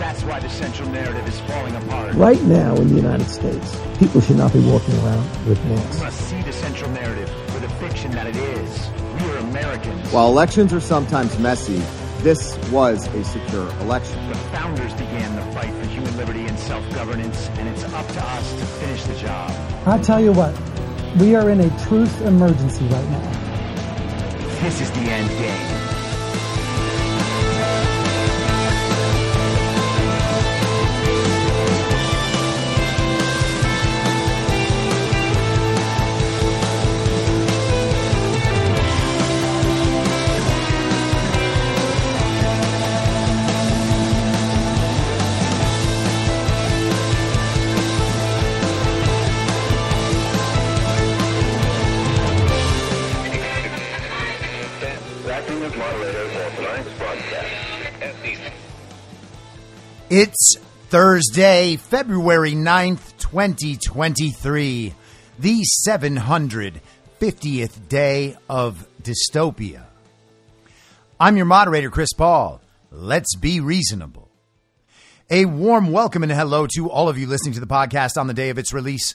that's why the central narrative is falling apart. Right now in the United States, people should not be walking around with We masks. must see the central narrative for the fiction that it is. We are Americans. While elections are sometimes messy, this was a secure election. the founders began the fight for human liberty and self-governance, and it's up to us to finish the job. I tell you what, we are in a truth emergency right now. This is the end game. It's Thursday, February 9th, 2023, the 750th day of dystopia. I'm your moderator, Chris Paul. Let's be reasonable. A warm welcome and hello to all of you listening to the podcast on the day of its release.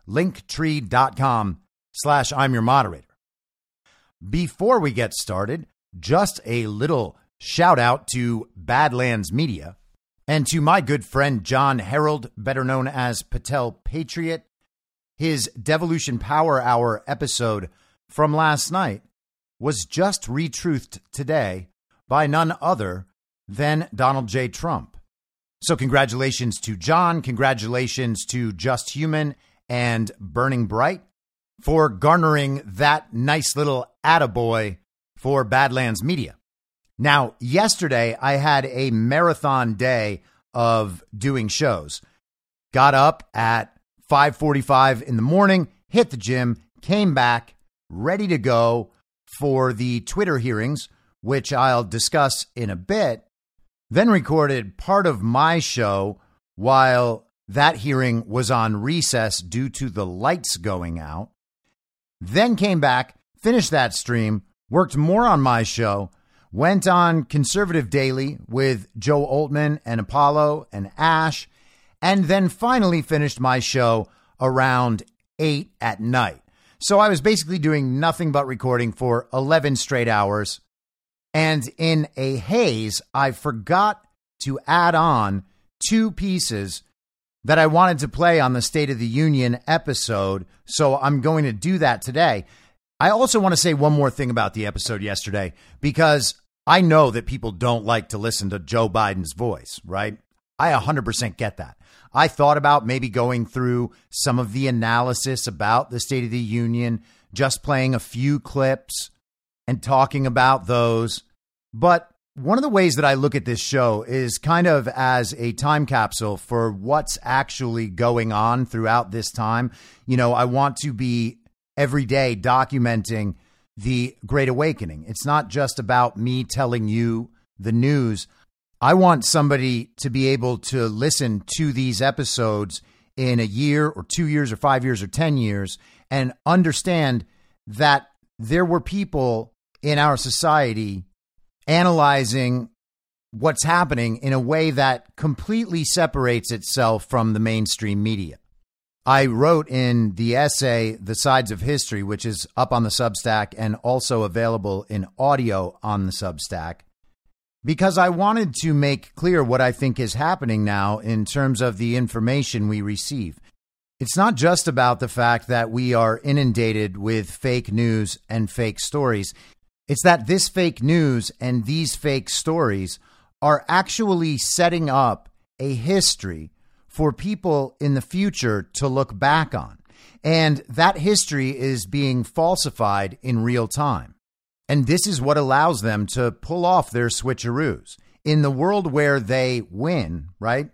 linktree.com slash I'm your moderator. Before we get started, just a little shout out to Badlands Media and to my good friend Jon Herold, better known as Patel Patriot. His Devolution Power Hour episode from last night was just retruthed today by none other than Donald J. Trump. So, congratulations to John. Congratulations to Just Human and Burning Bright for garnering that nice little attaboy for Badlands Media. Now, yesterday I had a marathon day of doing shows. Got up at 5:45 in the morning, hit the gym, came back, ready to go for the Twitter hearings, which I'll discuss in a bit. Then recorded part of my show while that hearing was on recess due to the lights going out. Then came back, finished that stream, worked more on my show, went on Conservative Daily with Joe Oltmann and Apollo and Ash, and then finally finished my show around 8 at night. So I was basically doing nothing but recording for 11 straight hours. And in a haze, I forgot to add on two pieces that I wanted to play on the State of the Union episode. So I'm going to do that today. I also want to say one more thing about the episode yesterday because I know that people don't like to listen to Joe Biden's voice, right? I 100% get that. I thought about maybe going through some of the analysis about the State of the Union just playing a few clips and talking about those. But one of the ways that I look at this show is kind of as a time capsule for what's actually going on throughout this time. You know, I want to be every day documenting the Great Awakening. It's not just about me telling you the news. I want somebody to be able to listen to these episodes in a year or two years or five years or 10 years and understand that there were people in our society analyzing what's happening in a way that completely separates itself from the mainstream media. I wrote in the essay, The Sides of History, which is up on the Substack and also available in audio on the Substack, because I wanted to make clear what I think is happening now in terms of the information we receive. It's not just about the fact that we are inundated with fake news and fake stories. It's that this fake news and these fake stories are actually setting up a history for people in the future to look back on. And that history is being falsified in real time. And this is what allows them to pull off their switcheroos. In the world where they win, right?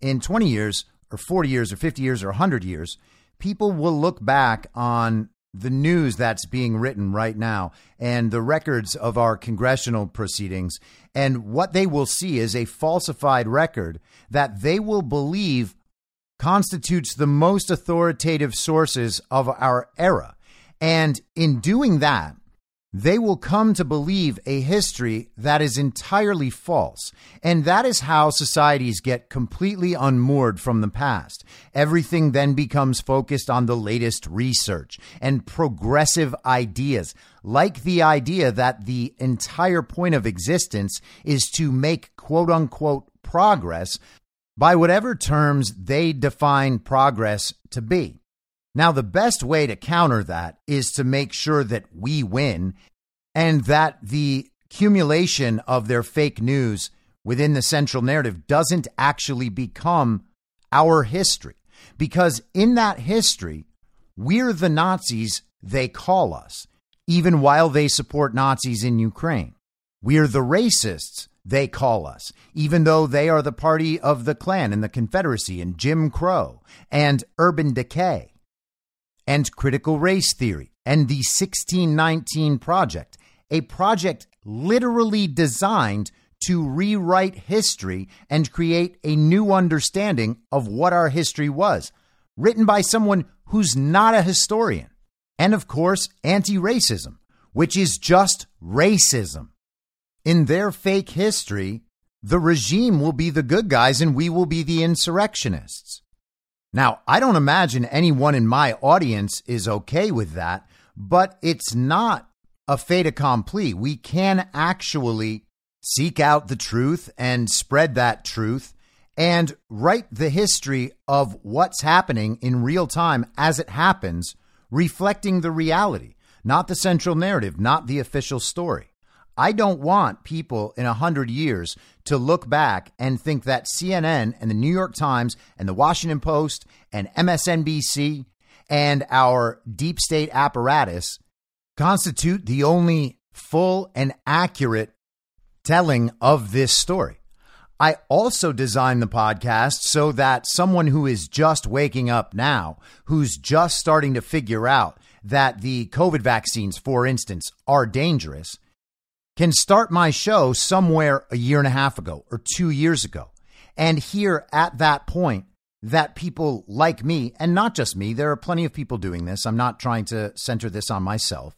In 20 years, or 40 years, or 50 years, or 100 years, people will look back on the news that's being written right now and the records of our congressional proceedings. And what they will see is a falsified record that they will believe constitutes the most authoritative sources of our era. And in doing that, they will come to believe a history that is entirely false. And that is how societies get completely unmoored from the past. Everything then becomes focused on the latest research and progressive ideas, like the idea that the entire point of existence is to make quote unquote progress by whatever terms they define progress to be. Now, the best way to counter that is to make sure that we win and that the accumulation of their fake news within the central narrative doesn't actually become our history. Because in that history, we're the Nazis they call us, even while they support Nazis in Ukraine. We're the racists they call us, even though they are the party of the Klan and the Confederacy and Jim Crow and urban decay and critical race theory and the 1619 Project, a project literally designed to rewrite history and create a new understanding of what our history was, written by someone who's not a historian. And of course, anti racism, which is just racism. In their fake history, the regime will be the good guys and we will be the insurrectionists. Now, I don't imagine anyone in my audience is okay with that, but it's not a fait accompli. We can actually seek out the truth and spread that truth and write the history of what's happening in real time as it happens, reflecting the reality, not the central narrative, not the official story. I don't want people in a hundred years to look back and think that CNN and the New York Times and the Washington Post and MSNBC and our deep state apparatus constitute the only full and accurate telling of this story. I also designed the podcast so that someone who is just waking up now, who's just starting to figure out that the COVID vaccines, for instance, are dangerous, can start my show somewhere a year and a half ago or two years ago and hear at that point that people like me, and not just me, there are plenty of people doing this. I'm not trying to center this on myself,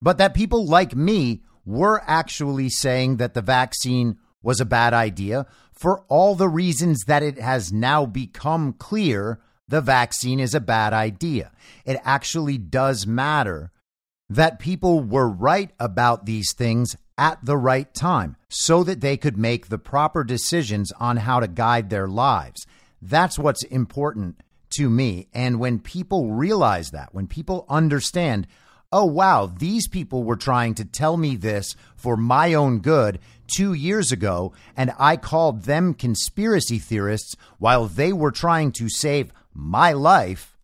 but that people like me were actually saying that the vaccine was a bad idea for all the reasons that it has now become clear the vaccine is a bad idea. It actually does matter that people were right about these things at the right time so that they could make the proper decisions on how to guide their lives. That's what's important to me. And when people realize that, when people understand, oh, wow, these people were trying to tell me this for my own good two years ago, and I called them conspiracy theorists while they were trying to save my life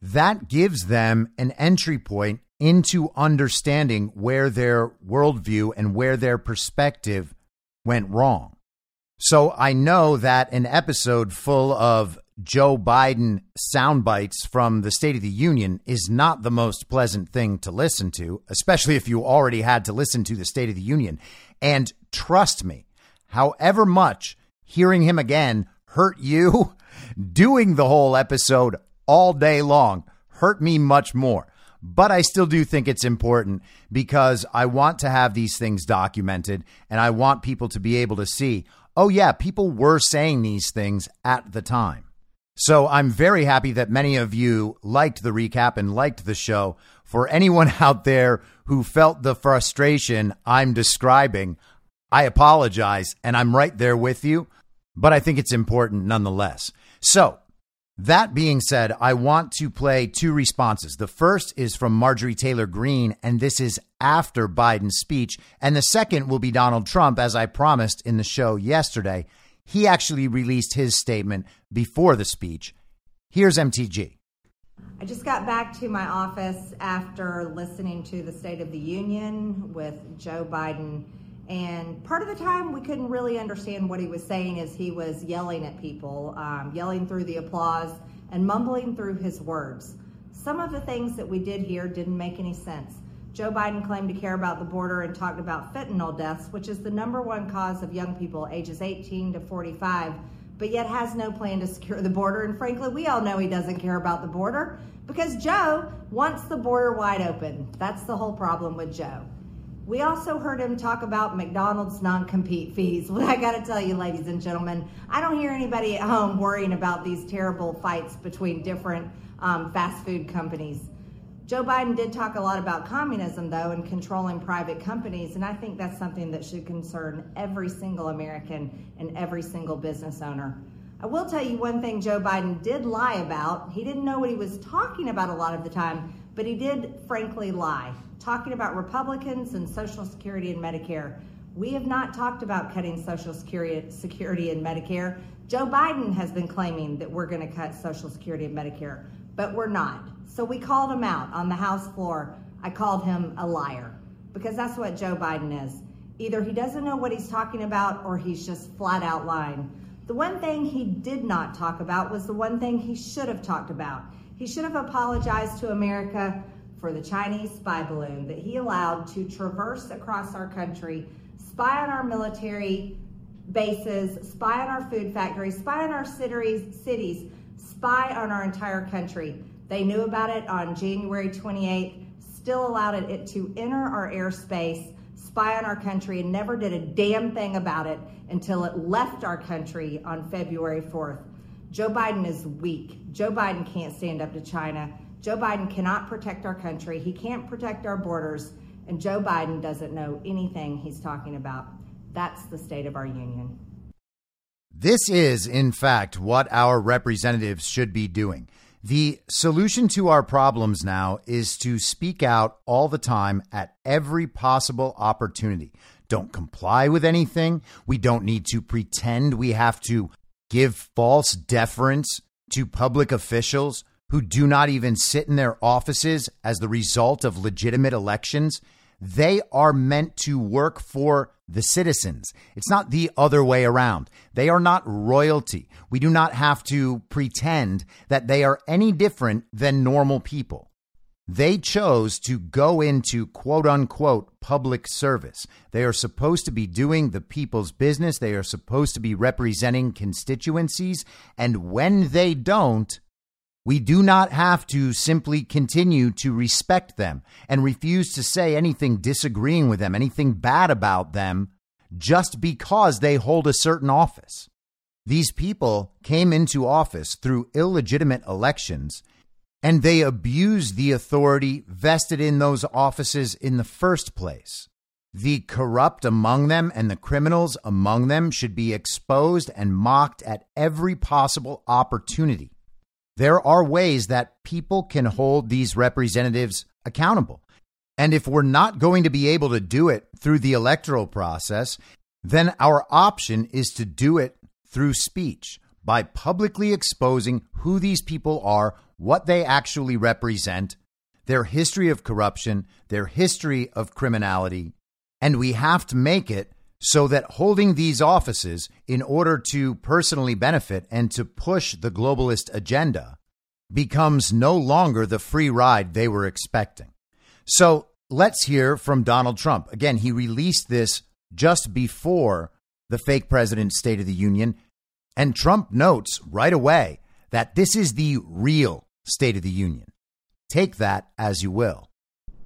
that gives them an entry point into understanding where their worldview and where their perspective went wrong. So I know that an episode full of Joe Biden sound bites from the State of the Union is not the most pleasant thing to listen to, especially if you already had to listen to the State of the Union. And trust me, however much hearing him again hurt you, doing the whole episode all day long hurt me much more. But I still do think it's important because I want to have these things documented and I want people to be able to see, oh, yeah, people were saying these things at the time. So I'm very happy that many of you liked the recap and liked the show. For anyone out there who felt the frustration I'm describing, I apologize and I'm right there with you, but I think it's important nonetheless. So, that being said, I want to play two responses. The first is from Marjorie Taylor Greene, and this is after Biden's speech. And the second will be Donald Trump, as I promised in the show yesterday. He actually released his statement before the speech. Here's MTG. I just got back to my office after listening to the State of the Union with Joe Biden and part of the time, we couldn't really understand what he was saying as he was yelling at people, um, yelling through the applause and mumbling through his words. Some of the things that we did hear didn't make any sense. Joe Biden claimed to care about the border and talked about fentanyl deaths, which is the number one cause of young people ages 18 to 45, but yet has no plan to secure the border. And frankly, we all know he doesn't care about the border because Joe wants the border wide open. That's the whole problem with Joe. We also heard him talk about McDonald's non compete fees. Well, I got to tell you, ladies and gentlemen, I don't hear anybody at home worrying about these terrible fights between different um, fast food companies. Joe Biden did talk a lot about communism, though, and controlling private companies, and I think that's something that should concern every single American and every single business owner. I will tell you one thing Joe Biden did lie about. He didn't know what he was talking about a lot of the time, but he did frankly lie talking about Republicans and Social Security and Medicare. We have not talked about cutting Social Security, Security and Medicare. Joe Biden has been claiming that we're going to cut Social Security and Medicare, but we're not. So we called him out on the House floor. I called him a liar because that's what Joe Biden is. Either he doesn't know what he's talking about or he's just flat out lying. The one thing he did not talk about was the one thing he should have talked about. He should have apologized to America for the Chinese spy balloon that he allowed to traverse across our country, spy on our military bases, spy on our food factories, spy on our cities, cities, spy on our entire country. They knew about it on January 28th, still allowed it to enter our airspace, spy on our country, and never did a damn thing about it until it left our country on February 4th. Joe Biden is weak. Joe Biden can't stand up to China. Joe Biden cannot protect our country. He can't protect our borders. And Joe Biden doesn't know anything he's talking about. That's the state of our union. This is, in fact, what our representatives should be doing. The solution to our problems now is to speak out all the time at every possible opportunity. Don't comply with anything. We don't need to pretend we have to give false deference to public officials who do not even sit in their offices as the result of legitimate elections, they are meant to work for the citizens. It's not the other way around. They are not royalty. We do not have to pretend that they are any different than normal people. They chose to go into quote unquote public service. They are supposed to be doing the people's business. They are supposed to be representing constituencies. And when they don't, we do not have to simply continue to respect them and refuse to say anything disagreeing with them, anything bad about them, just because they hold a certain office. These people came into office through illegitimate elections and they abused the authority vested in those offices in the first place. The corrupt among them and the criminals among them should be exposed and mocked at every possible opportunity there are ways that people can hold these representatives accountable. And if we're not going to be able to do it through the electoral process, then our option is to do it through speech by publicly exposing who these people are, what they actually represent, their history of corruption, their history of criminality, and we have to make it so that holding these offices in order to personally benefit and to push the globalist agenda becomes no longer the free ride they were expecting. So let's hear from Donald Trump. Again, he released this just before the fake president's State of the Union. And Trump notes right away that this is the real State of the Union. Take that as you will.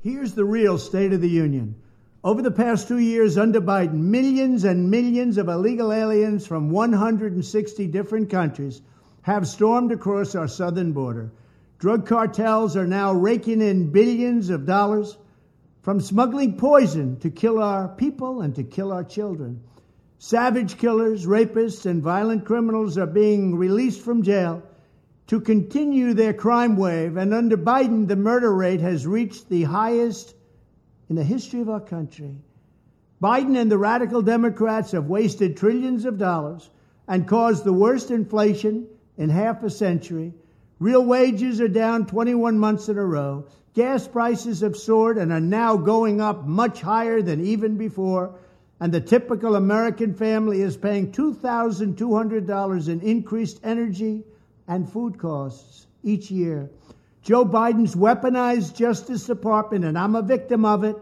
Here's the real State of the Union. Over the past two years under Biden, millions and millions of illegal aliens from 160 different countries have stormed across our southern border. Drug cartels are now raking in billions of dollars from smuggling poison to kill our people and to kill our children. Savage killers, rapists, and violent criminals are being released from jail to continue their crime wave, and under Biden, the murder rate has reached the highest in the history of our country. Biden and the radical Democrats have wasted trillions of dollars and caused the worst inflation in half a century. Real wages are down 21 months in a row. Gas prices have soared and are now going up much higher than even before. And the typical American family is paying $2,200 in increased energy and food costs each year. Joe Biden's weaponized Justice Department, and I'm a victim of it,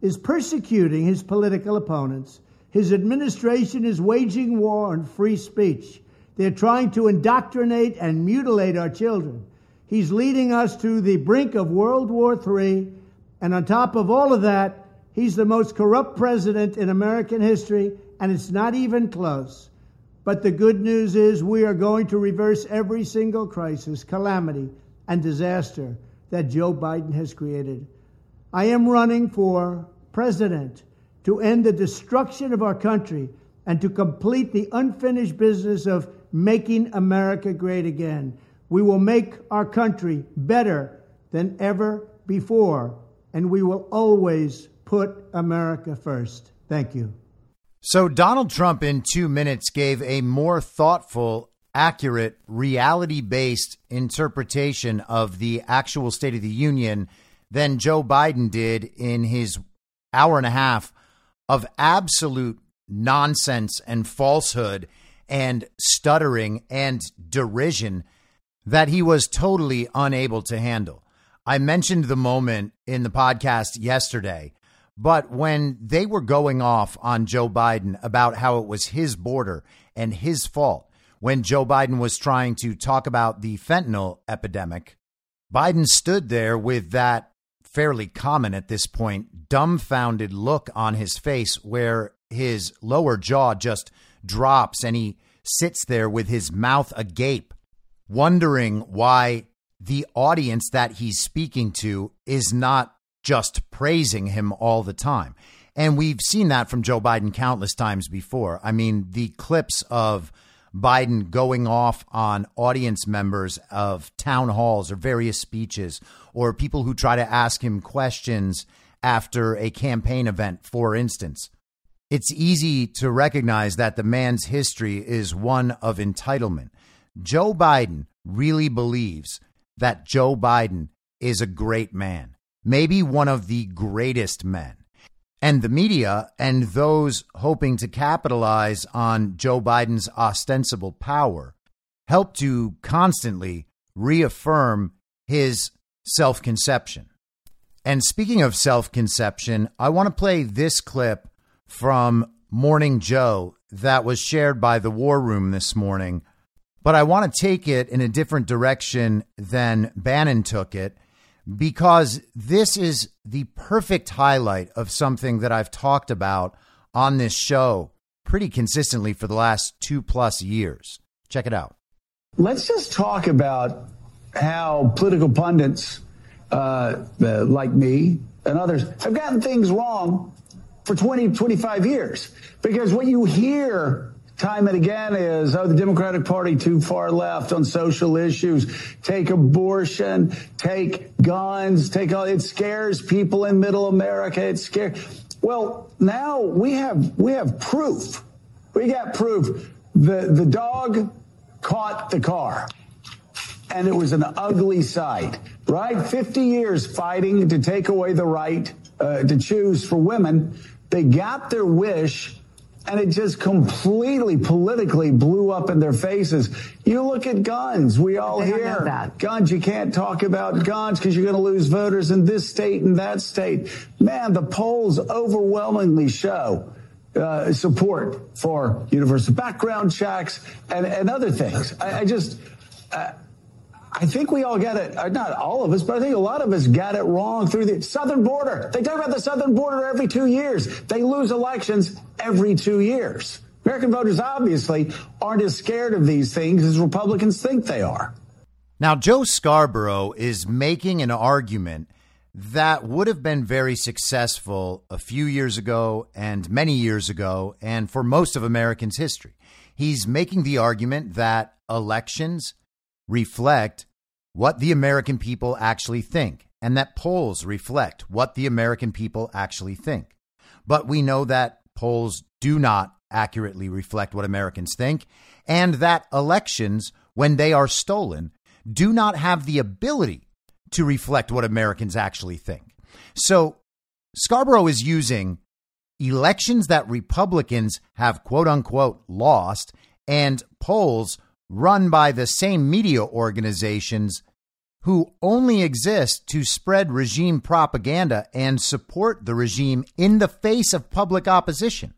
is persecuting his political opponents. His administration is waging war on free speech. They're trying to indoctrinate and mutilate our children. He's leading us to the brink of World War III. And on top of all of that, he's the most corrupt president in American history, and it's not even close. But the good news is we are going to reverse every single crisis, calamity, and disaster that Joe Biden has created. I am running for president to end the destruction of our country and to complete the unfinished business of making America great again. We will make our country better than ever before, and we will always put America first. Thank you. So, Donald Trump in two minutes gave a more thoughtful accurate, reality based interpretation of the actual State of the Union than Joe Biden did in his hour and a half of absolute nonsense and falsehood and stuttering and derision that he was totally unable to handle. I mentioned the moment in the podcast yesterday, but when they were going off on Joe Biden about how it was his border and his fault, when Joe Biden was trying to talk about the fentanyl epidemic, Biden stood there with that fairly common at this point dumbfounded look on his face where his lower jaw just drops and he sits there with his mouth agape, wondering why the audience that he's speaking to is not just praising him all the time. And we've seen that from Joe Biden countless times before. I mean, the clips of Biden going off on audience members of town halls or various speeches, or people who try to ask him questions after a campaign event, for instance. It's easy to recognize that the man's history is one of entitlement. Joe Biden really believes that Joe Biden is a great man, maybe one of the greatest men. And the media and those hoping to capitalize on Joe Biden's ostensible power help to constantly reaffirm his self conception. And speaking of self conception, I want to play this clip from Morning Joe that was shared by the War Room this morning. But I want to take it in a different direction than Bannon took it because this is the perfect highlight of something that I've talked about on this show pretty consistently for the last two plus years. Check it out. Let's just talk about how political pundits uh, uh, like me and others have gotten things wrong for 20, 25 years. Because what you hear time and again is, oh, the Democratic Party too far left on social issues. Take abortion, take guns, take all, it scares people in middle America. It scares. Well, now we have, we have proof. We got proof. The, the dog caught the car. and it was an ugly sight, right? 50 years fighting to take away the right uh, to choose for women. They got their wish and it just completely politically blew up in their faces. You look at guns. We all they hear that. guns. You can't talk about guns because you're going to lose voters in this state and that state. Man, the polls overwhelmingly show uh, support for universal background checks and, and other things. I, I just, uh, I think we all get it. Uh, not all of us, but I think a lot of us got it wrong through the southern border. They talk about the southern border every two years. They lose elections every two years. American voters obviously aren't as scared of these things as Republicans think they are. Now, Joe Scarborough is making an argument that would have been very successful a few years ago and many years ago, and for most of Americans' history. He's making the argument that elections reflect what the American people actually think, and that polls reflect what the American people actually think. But we know that polls do not accurately reflect what Americans think, and that elections, when they are stolen, do not have the ability to reflect what Americans actually think. So Scarborough is using elections that Republicans have quote unquote lost and polls run by the same media organizations who only exist to spread regime propaganda and support the regime in the face of public opposition.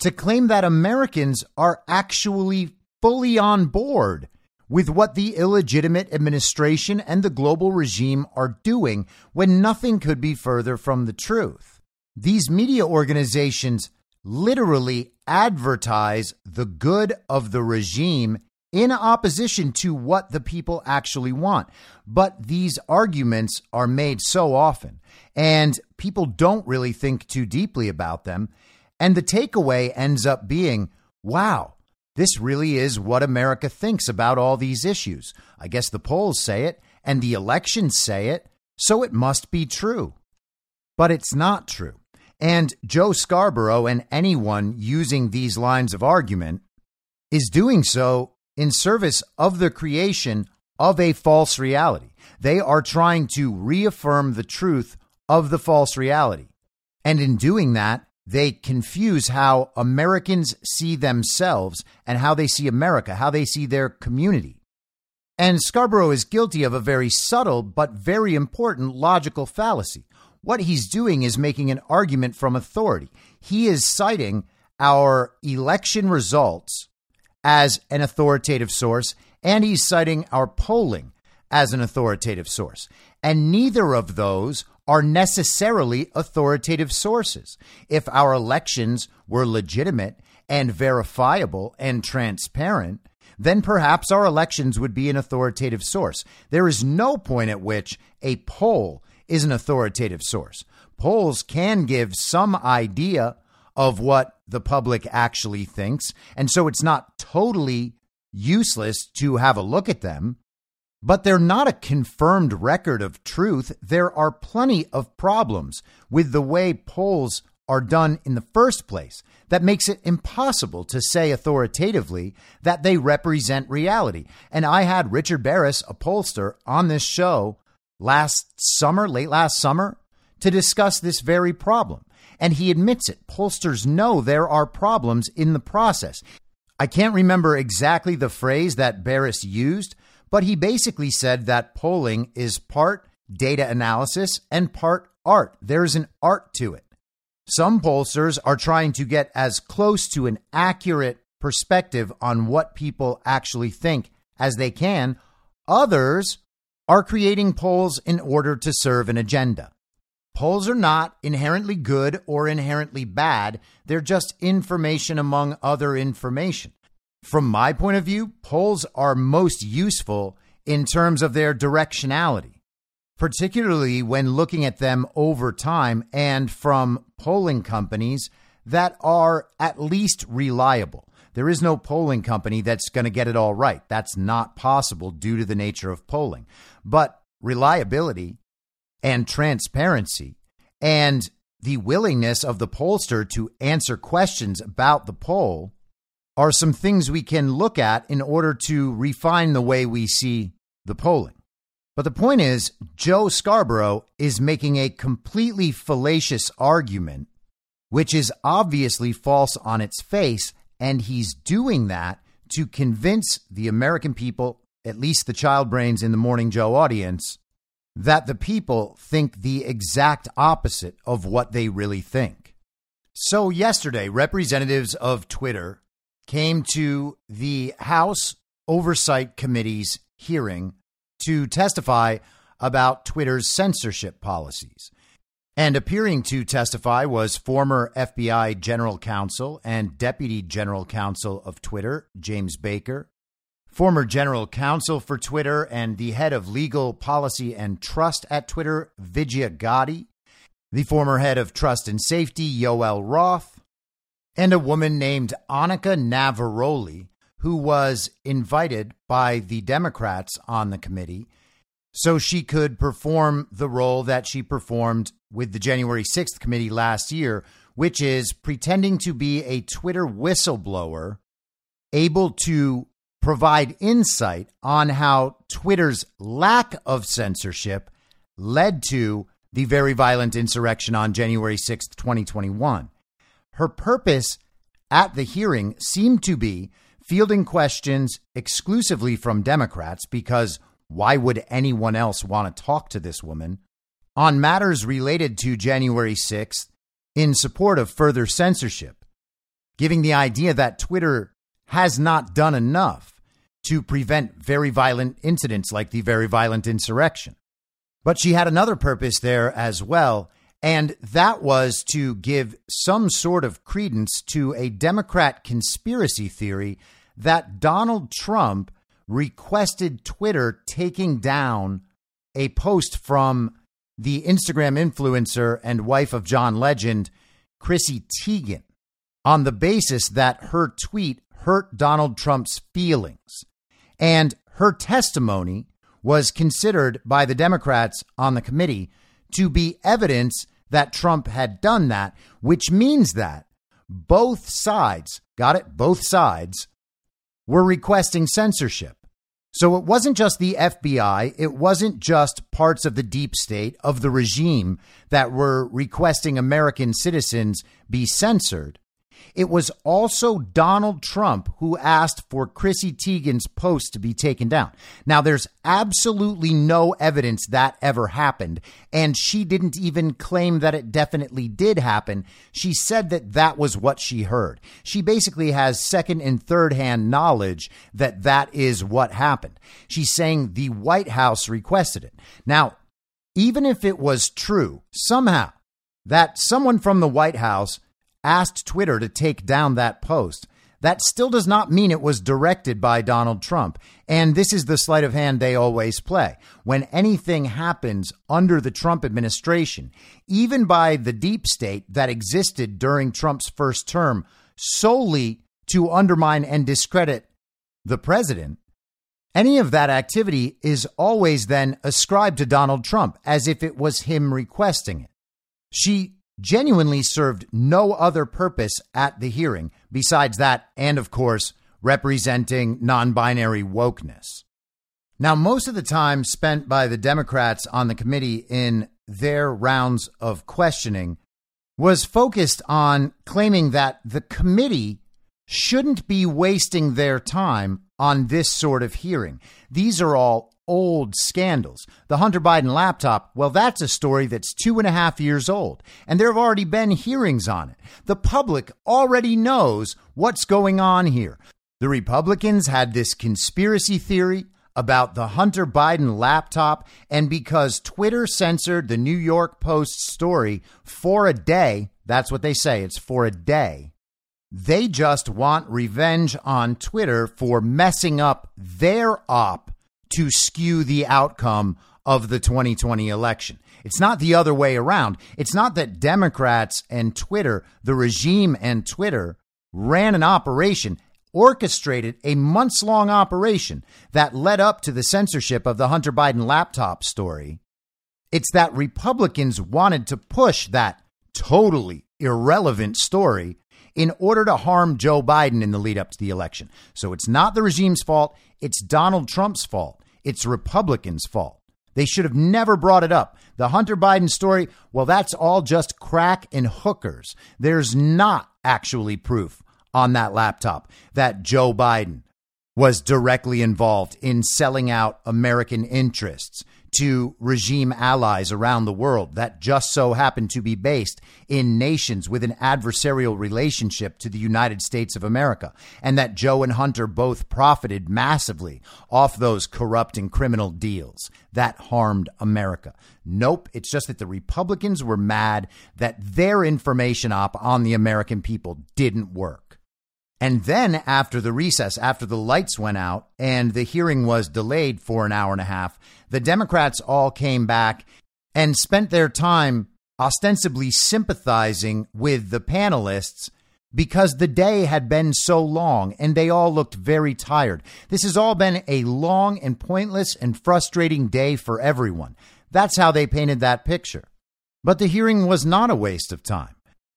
To claim that Americans are actually fully on board with what the illegitimate administration and the global regime are doing when nothing could be further from the truth. These media organizations literally advertise the good of the regime in opposition to what the people actually want. But these arguments are made so often, and people don't really think too deeply about them. And the takeaway ends up being wow, this really is what America thinks about all these issues. I guess the polls say it, and the elections say it, so it must be true. But it's not true. And Joe Scarborough and anyone using these lines of argument is doing so in service of the creation of a false reality. They are trying to reaffirm the truth of the false reality. And in doing that, they confuse how Americans see themselves and how they see America, how they see their community. And Scarborough is guilty of a very subtle but very important logical fallacy. What he's doing is making an argument from authority. He is citing our election results as an authoritative source, and he's citing our polling as an authoritative source. And neither of those are necessarily authoritative sources. If our elections were legitimate and verifiable and transparent, then perhaps our elections would be an authoritative source. There is no point at which a poll is an authoritative source. Polls can give some idea of what the public actually thinks. And so it's not totally useless to have a look at them, but they're not a confirmed record of truth. There are plenty of problems with the way polls are done in the first place that makes it impossible to say authoritatively that they represent reality. And I had Richard Baris, a pollster, on this show last summer, late last summer, to discuss this very problem. And he admits it. Pollsters know there are problems in the process. I can't remember exactly the phrase that Baris used, but he basically said that polling is part data analysis and part art. There's an art to it. Some pollsters are trying to get as close to an accurate perspective on what people actually think as they can. Others are creating polls in order to serve an agenda. Polls are not inherently good or inherently bad. They're just information among other information. From my point of view, polls are most useful in terms of their directionality, particularly when looking at them over time and from polling companies that are at least reliable. There is no polling company that's going to get it all right. That's not possible due to the nature of polling. But reliability and transparency and the willingness of the pollster to answer questions about the poll are some things we can look at in order to refine the way we see the polling. But the point is, Joe Scarborough is making a completely fallacious argument, which is obviously false on its face. And he's doing that to convince the American people, at least the child brains in the Morning Joe audience, that the people think the exact opposite of what they really think. So, yesterday, representatives of Twitter came to the House Oversight Committee's hearing to testify about Twitter's censorship policies. And appearing to testify was former FBI General Counsel and Deputy General Counsel of Twitter, James Baker, former General Counsel for Twitter and the head of legal policy and trust at Twitter, Vijaya Gadde, the former head of trust and safety, Yoel Roth, and a woman named Anika Navaroli, who was invited by the Democrats on the committee so she could perform the role that she performed with the January 6th committee last year, which is pretending to be a Twitter whistleblower, able to provide insight on how Twitter's lack of censorship led to the very violent insurrection on January 6th, 2021. Her purpose at the hearing seemed to be fielding questions exclusively from Democrats because why would anyone else want to talk to this woman on matters related to January 6th in support of further censorship, giving the idea that Twitter has not done enough to prevent very violent incidents like the very violent insurrection. But she had another purpose there as well, and that was to give some sort of credence to a Democrat conspiracy theory that Donald Trump requested Twitter taking down a post from the Instagram influencer and wife of John Legend, Chrissy Teigen, on the basis that her tweet hurt Donald Trump's feelings. And her testimony was considered by the Democrats on the committee to be evidence that Trump had done that, which means that both sides, got it? Both sides were requesting censorship. So it wasn't just the FBI, it wasn't just parts of the deep state, of the regime that were requesting American citizens be censored. It was also Donald Trump who asked for Chrissy Teigen's post to be taken down. Now, there's absolutely no evidence that ever happened, and she didn't even claim that it definitely did happen. She said that that was what she heard. She basically has second and third hand knowledge that that is what happened. She's saying the White House requested it. Now, even if it was true somehow that someone from the White House asked Twitter to take down that post. That still does not mean it was directed by Donald Trump. And this is the sleight of hand they always play. When anything happens under the Trump administration, even by the deep state that existed during Trump's first term, solely to undermine and discredit the president, any of that activity is always then ascribed to Donald Trump as if it was him requesting it. She genuinely served no other purpose at the hearing besides that, and of course, representing non binary wokeness. Now, most of the time spent by the Democrats on the committee in their rounds of questioning was focused on claiming that the committee shouldn't be wasting their time on this sort of hearing. These are all old scandals. The Hunter Biden laptop, well, that's a story that's two and a half years old, and there have already been hearings on it. The public already knows what's going on here. The Republicans had this conspiracy theory about the Hunter Biden laptop, and because Twitter censored the New York Post story for a day, that's what they say, it's for a day. They just want revenge on Twitter for messing up their op to skew the outcome of the 2020 election. It's not the other way around. It's not that Democrats and Twitter, the regime and Twitter, ran an operation, orchestrated a months long operation that led up to the censorship of the Hunter Biden laptop story. It's that Republicans wanted to push that totally irrelevant story in order to harm Joe Biden in the lead up to the election. So it's not the regime's fault, it's Donald Trump's fault. It's Republicans' fault. They should have never brought it up. The Hunter Biden story, well, that's all just crack and hookers. There's not actually proof on that laptop that Joe Biden was directly involved in selling out American interests to regime allies around the world that just so happen to be based in nations with an adversarial relationship to the United States of America, and that Joe and Hunter both profited massively off those corrupt and criminal deals that harmed America. Nope, it's just that the Republicans were mad that their information op on the American people didn't work. And then after the recess, after the lights went out and the hearing was delayed for an hour and a half, the Democrats all came back and spent their time ostensibly sympathizing with the panelists because the day had been so long and they all looked very tired. This has all been a long and pointless and frustrating day for everyone. That's how they painted that picture. But the hearing was not a waste of time.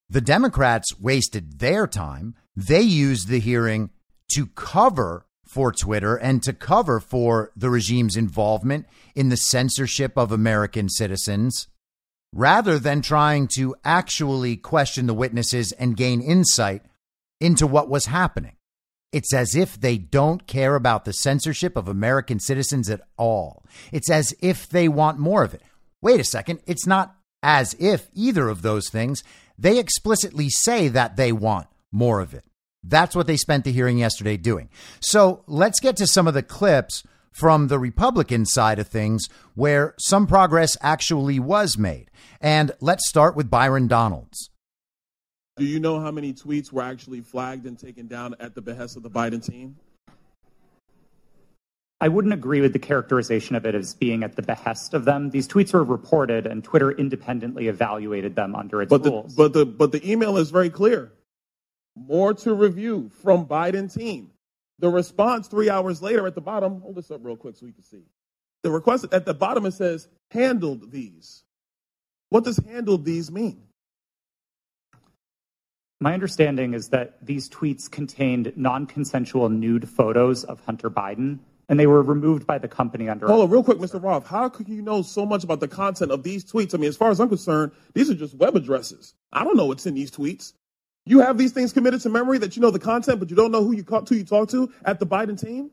The Democrats wasted their time they used the hearing to cover for Twitter and to cover for the regime's involvement in the censorship of American citizens rather than trying to actually question the witnesses and gain insight into what was happening. It's as if they don't care about the censorship of American citizens at all. It's as if they want more of it. Wait a second. It's not as if either of those things. They explicitly say that they want more of it. That's what they spent the hearing yesterday doing. So let's get to some of the clips from the Republican side of things where some progress actually was made. And let's start with Byron Donalds. Do you know how many tweets were actually flagged and taken down at the behest of the Biden team? I wouldn't agree with the characterization of it as being at the behest of them. These tweets were reported, and Twitter independently evaluated them under its but rules. The, but the but the email is very clear. More to review from Biden team. The response three hours later at the bottom, hold this up real quick so we can see. The request at the bottom it says handled these. What does handled these mean? My understanding is that these tweets contained non consensual nude photos of Hunter Biden, and they were removed by the company under. Hold on, real quick, Mr. Roth. How could you know so much about the content of these tweets? I mean, as far as I'm concerned, these are just web addresses. I don't know what's in these tweets. You have these things committed to memory that you know the content, but you don't know who you, who you talk to at the Biden team?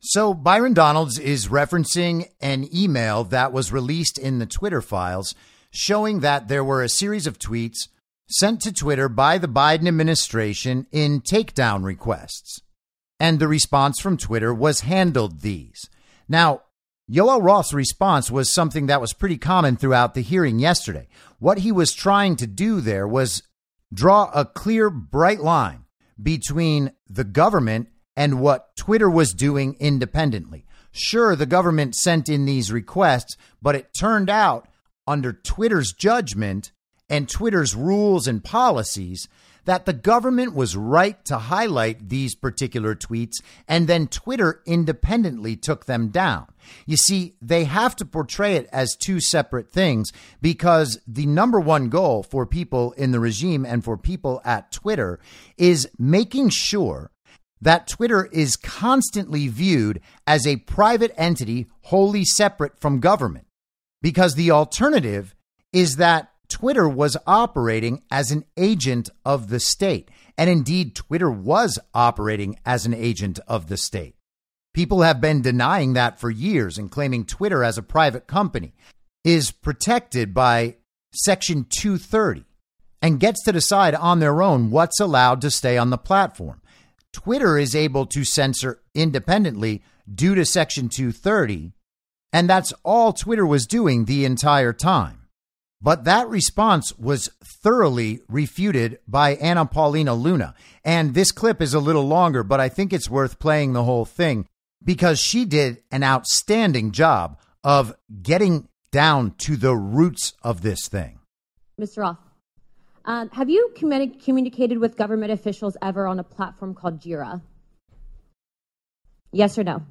So Byron Donalds is referencing an email that was released in the Twitter files showing that there were a series of tweets sent to Twitter by the Biden administration in takedown requests. And the response from Twitter was handled these. Now, Yoel Roth's response was something that was pretty common throughout the hearing yesterday. What he was trying to do there was draw a clear, bright line between the government and what Twitter was doing independently. Sure, the government sent in these requests, but it turned out under Twitter's judgment and Twitter's rules and policies that the government was right to highlight these particular tweets and then Twitter independently took them down. You see, they have to portray it as two separate things because the number one goal for people in the regime and for people at Twitter is making sure that Twitter is constantly viewed as a private entity wholly separate from government. Because the alternative is that Twitter was operating as an agent of the state. And indeed, Twitter was operating as an agent of the state. People have been denying that for years and claiming Twitter, as a private company, is protected by Section 230 and gets to decide on their own what's allowed to stay on the platform. Twitter is able to censor independently due to Section 230, and that's all Twitter was doing the entire time. But that response was thoroughly refuted by Anna Paulina Luna. And this clip is a little longer, but I think it's worth playing the whole thing because she did an outstanding job of getting down to the roots of this thing. Mr. Roth, uh, have you communi- communicated with government officials ever on a platform called Jira? Yes or no?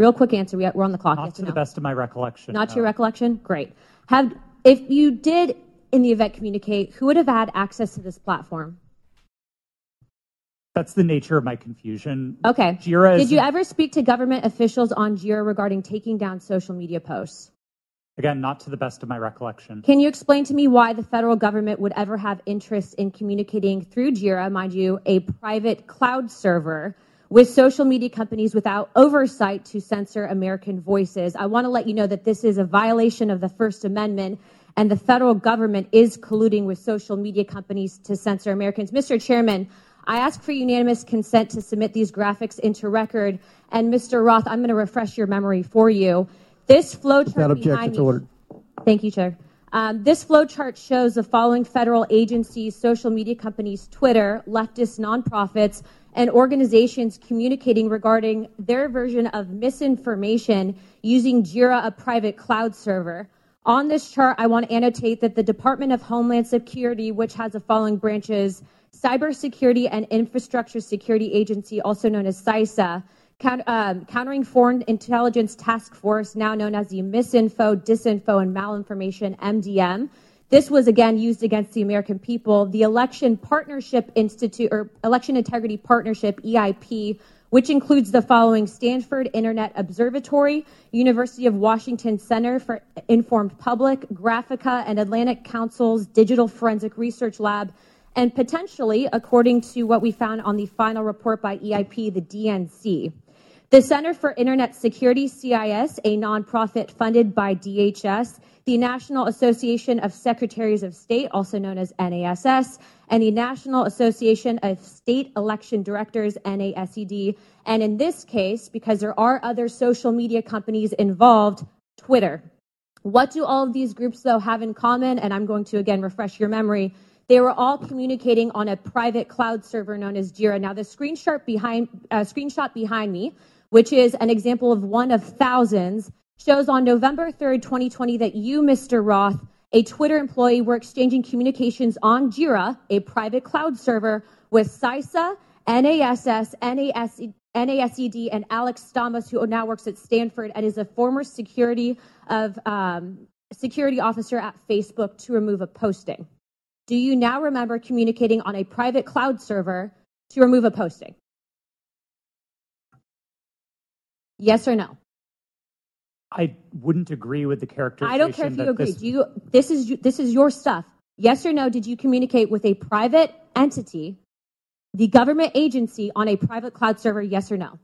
Real quick answer. We, are on the clock. Not yes to no? the best of my recollection. Not no. to your recollection. Great. Have if you did in the event communicate, who would have had access to this platform? That's the nature of my confusion. Okay. Jira Did you ever speak to government officials on Jira regarding taking down social media posts? again not to the best of my recollection. Can you explain to me why the federal government would ever have interest in communicating through Jira, mind you, a private cloud server with social media companies without oversight to censor American voices? I want to let you know that this is a violation of the First Amendment and the federal government is colluding with social media companies to censor Americans. Mr. Chairman, I ask for unanimous consent to submit these graphics into record. And Mr. Roth, I'm going to refresh your memory for you. This flow chart behind me- ordered. Thank you, Chair. Um, this flow chart shows the following federal agencies, social media companies, Twitter, leftist nonprofits, and organizations communicating regarding their version of misinformation using Jira, a private cloud server. On this chart, I want to annotate that the Department of Homeland Security, which has the following branches Cybersecurity and Infrastructure Security Agency, also known as CISA, um, Countering Foreign Intelligence Task Force, now known as the Misinfo, Disinfo, and Malinformation MDM. This was again used against the American people. The Election Partnership Institute or Election Integrity Partnership (EIP), which includes the following: Stanford Internet Observatory, University of Washington Center for Informed Public, Graphika, and Atlantic Council's Digital Forensic Research Lab, and potentially, according to what we found on the final report by EIP, the DNC. The Center for Internet Security, CIS, a nonprofit funded by DHS, the National Association of Secretaries of State, also known as NASS, and the National Association of State Election Directors, NASED. And in this case, because there are other social media companies involved, Twitter. What do all of these groups, though, have in common? And I'm going to again refresh your memory. They were all communicating on a private cloud server known as Jira. Now, the screenshot behind, uh, screenshot behind me, which is an example of one of thousands, shows on November 3rd, 2020, that you, Mr. Roth, a Twitter employee, were exchanging communications on Jira, a private cloud server, with CISA, NASS, NAS, NASED, and Alex Stamos, who now works at Stanford and is a former security of um, security officer at Facebook, to remove a posting. Do you now remember communicating on a private cloud server to remove a posting? Yes or no? I wouldn't agree with the characterization. I don't care if you agree. this- Do you? This is this is your stuff. Yes or no? Did you communicate with a private entity, the government agency, on a private cloud server? Yes or no?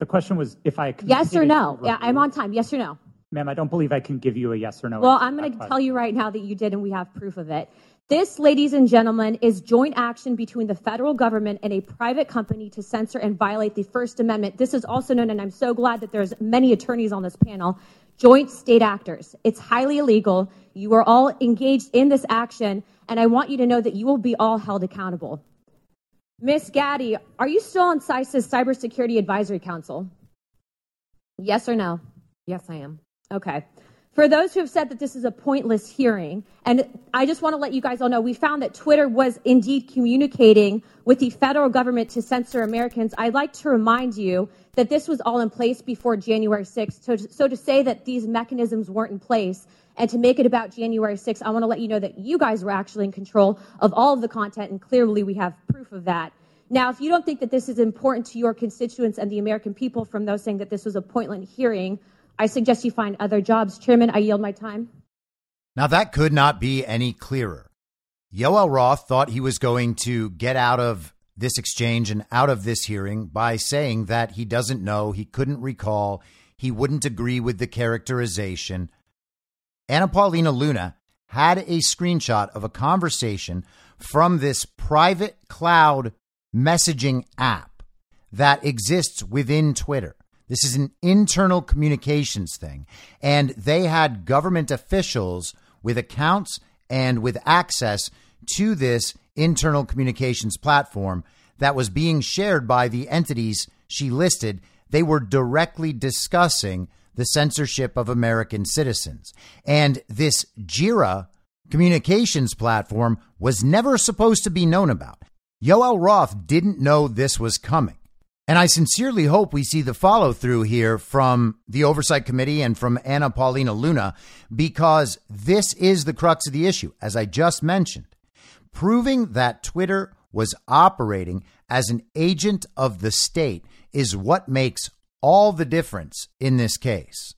the question was if I Yes or no? Yeah. I'm on time. Yes or no? Ma'am, I don't believe I can give you a yes or no. Well, I'm going to tell you right now that you did, and we have proof of it. This, ladies and gentlemen, is joint action between the federal government and a private company to censor and violate the First Amendment. This is also known, and I'm so glad that there's many attorneys on this panel, joint state actors. It's highly illegal. You are all engaged in this action, and I want you to know that you will be all held accountable. Miss Gadde, are you still on CISA's Cybersecurity Advisory Council? Yes or no? Yes, I am. Okay. For those who have said that this is a pointless hearing, and I just want to let you guys all know, we found that Twitter was indeed communicating with the federal government to censor Americans. I'd like to remind you that this was all in place before January 6th. So, so to say that these mechanisms weren't in place and to make it about January 6th, I want to let you know that you guys were actually in control of all of the content, and clearly we have proof of that. Now, if you don't think that this is important to your constituents and the American people from those saying that this was a pointless hearing, I suggest you find other jobs. Chairman, I yield my time. Now, that could not be any clearer. Yoel Roth thought he was going to get out of this exchange and out of this hearing by saying that he doesn't know, he couldn't recall, he wouldn't agree with the characterization. Anna Paulina Luna had a screenshot of a conversation from this private cloud messaging app that exists within Twitter. This is an internal communications thing. And they had government officials with accounts and with access to this internal communications platform that was being shared by the entities she listed. They were directly discussing the censorship of American citizens. And this JIRA communications platform was never supposed to be known about. Yoel Roth didn't know this was coming. And I sincerely hope we see the follow through here from the Oversight Committee and from Anna Paulina Luna, because this is the crux of the issue, as I just mentioned. Proving that Twitter was operating as an agent of the state is what makes all the difference in this case.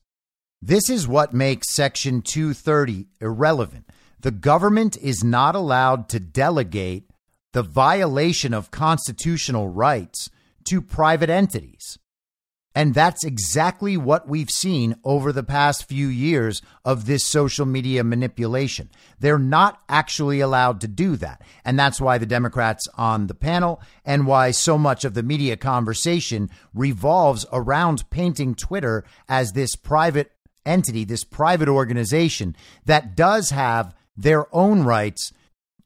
This is what makes Section 230 irrelevant. The government is not allowed to delegate the violation of constitutional rights to private entities. And that's exactly what we've seen over the past few years of this social media manipulation. They're not actually allowed to do that. And that's why the Democrats on the panel and why so much of the media conversation revolves around painting Twitter as this private entity, this private organization that does have their own rights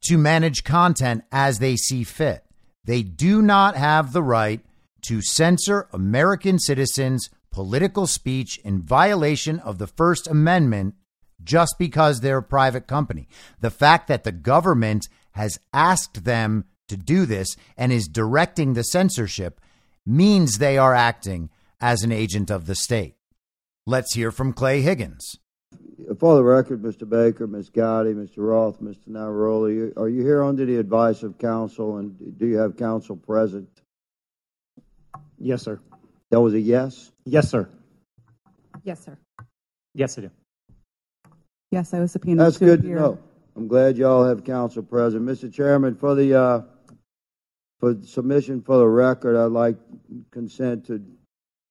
to manage content as they see fit. They do not have the right to censor American citizens' political speech in violation of the First Amendment just because they're a private company. The fact that the government has asked them to do this and is directing the censorship means they are acting as an agent of the state. Let's hear from Clay Higgins. For the record, Mr. Baker, Ms. Gadde, Mr. Roth, Mr. Navaroli, are you here under the advice of counsel and do you have counsel present? Yes, sir. That was a yes? Yes, sir. Yes, sir. Yes, I do. Yes, I was subpoenaed. That's to good to appear. know. I'm glad y'all have counsel present. Mr. Chairman, for the uh, for submission for the record, I'd like consent to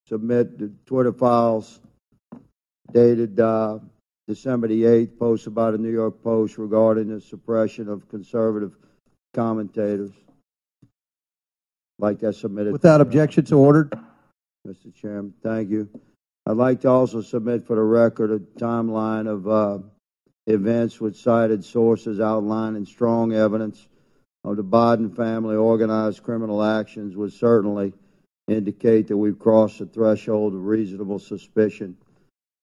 submit the Twitter files dated uh, December the 8th, posted by the New York Post regarding the suppression of conservative commentators. Like that submitted. Without objection to ordered. Mr. Chairman, thank you. I'd like to also submit for the record a timeline of uh, events with cited sources outlining strong evidence of the Biden family organized criminal actions would certainly indicate that we've crossed the threshold of reasonable suspicion.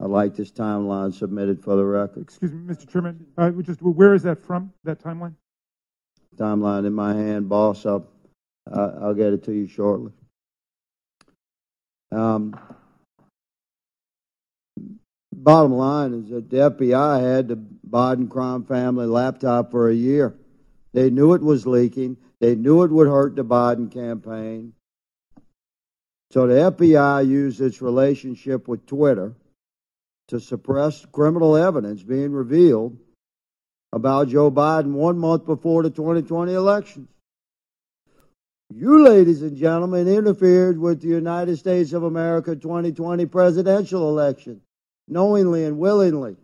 I'd like this timeline submitted for the record. Excuse me, Mr. Chairman. Uh, just where is that from? That timeline? Timeline in my hand, boss. I'll, uh, I'll get it to you shortly. Um, bottom line is that the FBI had the Biden crime family laptop for a year. They knew it was leaking. They knew it would hurt the Biden campaign. So the FBI used its relationship with Twitter to suppress criminal evidence being revealed about Joe Biden one month before the 2020 elections. You, ladies and gentlemen, interfered with the United States of America 2020 presidential election knowingly and willingly.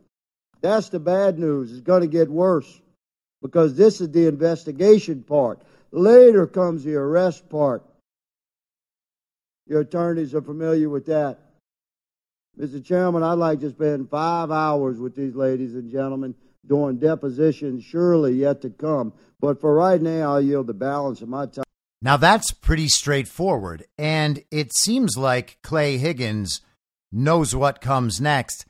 That's the bad news. It's going to get worse because this is the investigation part. Later comes the arrest part. Your attorneys are familiar with that. Mr. Chairman, I'd like to spend five hours with these ladies and gentlemen during depositions, surely yet to come. But for right now, I'll yield the balance of my time. Now that's pretty straightforward. And it seems like Clay Higgins knows what comes next.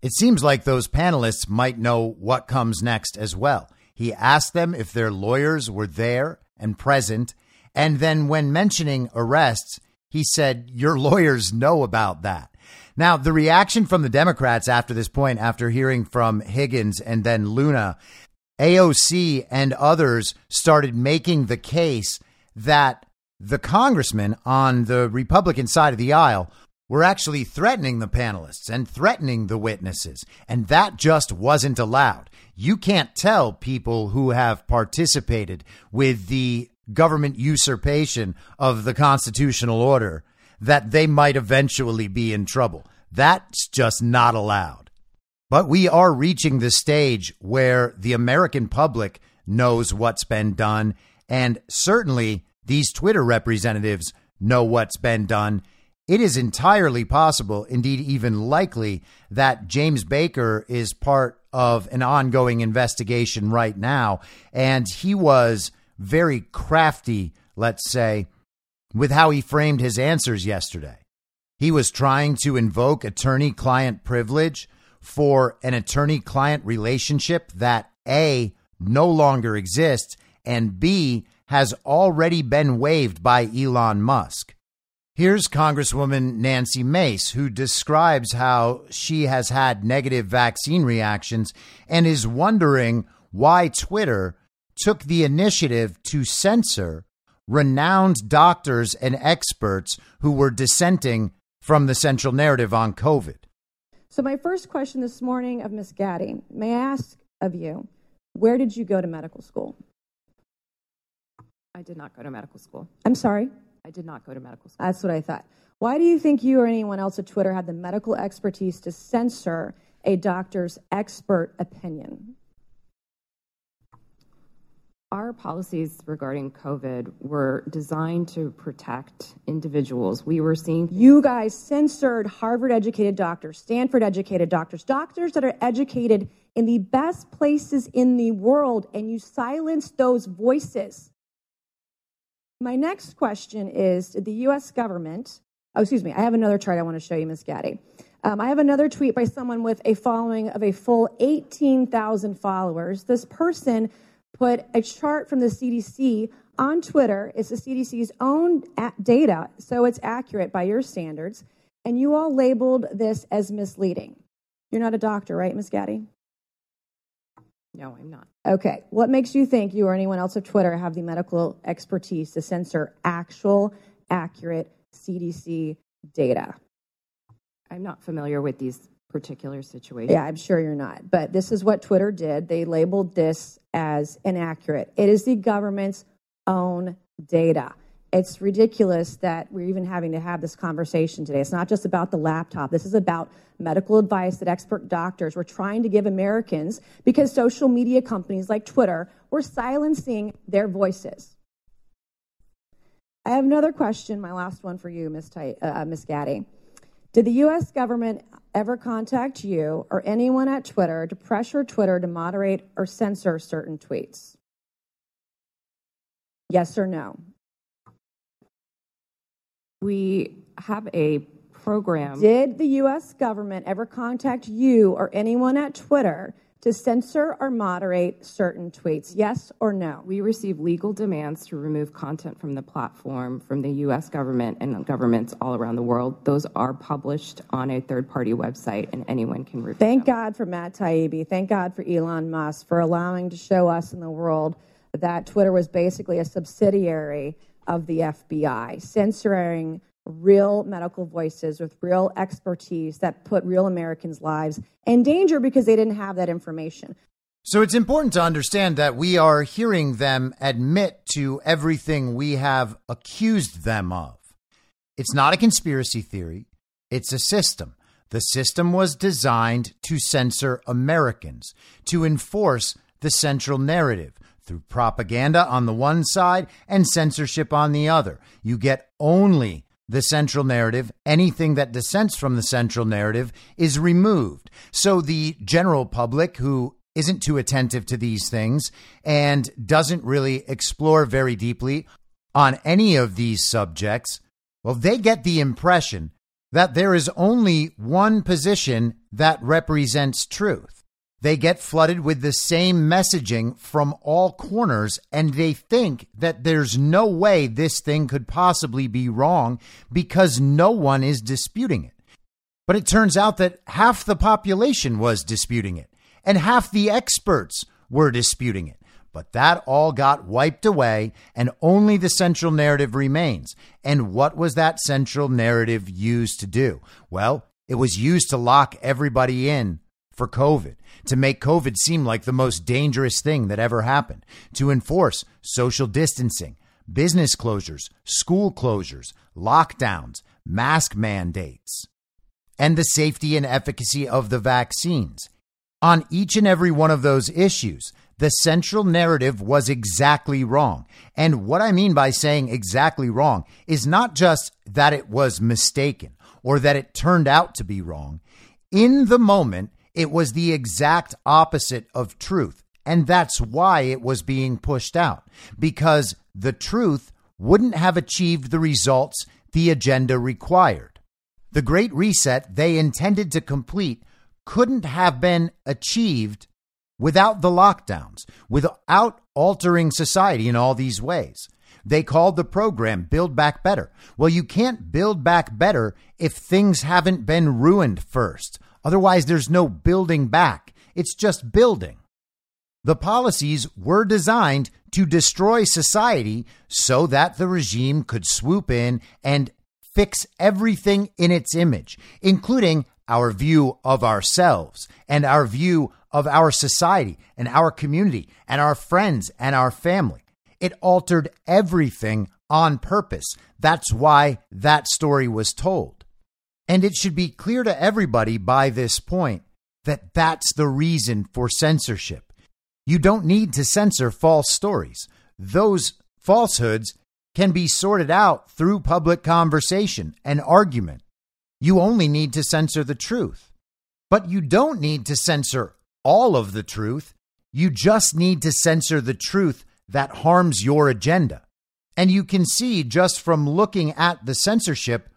It seems like those panelists might know what comes next as well. He asked them if their lawyers were there and present. And then when mentioning arrests, he said, Your lawyers know about that. Now, the reaction from the Democrats after this point, after hearing from Higgins and then Luna, AOC and others started making the case that the congressmen on the Republican side of the aisle were actually threatening the panelists and threatening the witnesses. And that just wasn't allowed. You can't tell people who have participated with the government usurpation of the constitutional order that they might eventually be in trouble. That's just not allowed. But we are reaching the stage where the American public knows what's been done. And certainly these Twitter representatives know what's been done. It is entirely possible, indeed, even likely, that James Baker is part of an ongoing investigation right now. And he was very crafty, let's say, with how he framed his answers yesterday. He was trying to invoke attorney client privilege for an attorney client relationship that A, no longer exists, and B, has already been waived by Elon Musk. Here's Congresswoman Nancy Mace, who describes how she has had negative vaccine reactions and is wondering why Twitter took the initiative to censor renowned doctors and experts who were dissenting from the central narrative on COVID. So, my first question this morning of Ms. Gadde, may I ask of you, where did you go to medical school? I did not go to medical school. I'm sorry? I did not go to medical school. That's what I thought. Why do you think you or anyone else at Twitter had the medical expertise to censor a doctor's expert opinion? Our policies regarding COVID were designed to protect individuals. We were seeing. You guys censored Harvard educated doctors, Stanford educated doctors, doctors that are educated in the best places in the world, and you silenced those voices. My next question is Did the U.S. government, oh, excuse me, I have another chart I want to show you, Ms. Gadde. Um, I have another tweet by someone with a following of a full 18,000 followers. This person put a chart from the CDC on Twitter. It's the CDC's own data, so it's accurate by your standards. And you all labeled this as misleading. You're not a doctor, right, Ms. Gadde? No, I'm not. Okay. What makes you think you or anyone else at Twitter have the medical expertise to censor actual, accurate CDC data? I'm not familiar with these particular situations. Yeah, I'm sure you're not. But this is what Twitter did. They labeled this as inaccurate. It is the government's own data. It's ridiculous that we're even having to have this conversation today. It's not just about the laptop. This is about medical advice that expert doctors were trying to give Americans because social media companies like Twitter were silencing their voices. I have another question, my last one for you, Ms. Ty- uh, Ms. Gadde. Did the U.S. government ever contact you or anyone at Twitter to pressure Twitter to moderate or censor certain tweets? Yes or no? We have a program. Did the U.S. government ever contact you or anyone at Twitter to censor or moderate certain tweets? Yes or no? We receive legal demands to remove content from the platform from the U.S. government and governments all around the world. Those are published on a third party website, and anyone can review Thank them. God for Matt Taibbi. Thank God for Elon Musk for allowing to show us in the world that Twitter was basically a subsidiary of the FBI, censoring real medical voices with real expertise that put real Americans' lives in danger because they didn't have that information. So it's important to understand that we are hearing them admit to everything we have accused them of. It's not a conspiracy theory, it's a system. The system was designed to censor Americans, to enforce the central narrative through propaganda on the one side and censorship on the other. You get only the central narrative. Anything that dissents from the central narrative is removed. So the general public who isn't too attentive to these things and doesn't really explore very deeply on any of these subjects, well, they get the impression that there is only one position that represents truth. They get flooded with the same messaging from all corners, and they think that there's no way this thing could possibly be wrong because no one is disputing it. But it turns out that half the population was disputing it, and half the experts were disputing it. But that all got wiped away, and only the central narrative remains. And what was that central narrative used to do? Well, it was used to lock everybody in for COVID, to make COVID seem like the most dangerous thing that ever happened, to enforce social distancing, business closures, school closures, lockdowns, mask mandates, and the safety and efficacy of the vaccines. On each and every one of those issues, the central narrative was exactly wrong. And what I mean by saying exactly wrong is not just that it was mistaken or that it turned out to be wrong. In the moment, it was the exact opposite of truth. And that's why it was being pushed out, because the truth wouldn't have achieved the results the agenda required. The Great Reset they intended to complete couldn't have been achieved without the lockdowns, without altering society in all these ways. They called the program Build Back Better. Well, you can't build back better if things haven't been ruined first. Otherwise, there's no building back. It's just building. The policies were designed to destroy society so that the regime could swoop in and fix everything in its image, including our view of ourselves and our view of our society and our community and our friends and our family. It altered everything on purpose. That's why that story was told. And it should be clear to everybody by this point that that's the reason for censorship. You don't need to censor false stories. Those falsehoods can be sorted out through public conversation and argument. You only need to censor the truth. But you don't need to censor all of the truth. You just need to censor the truth that harms your agenda. And you can see just from looking at the censorship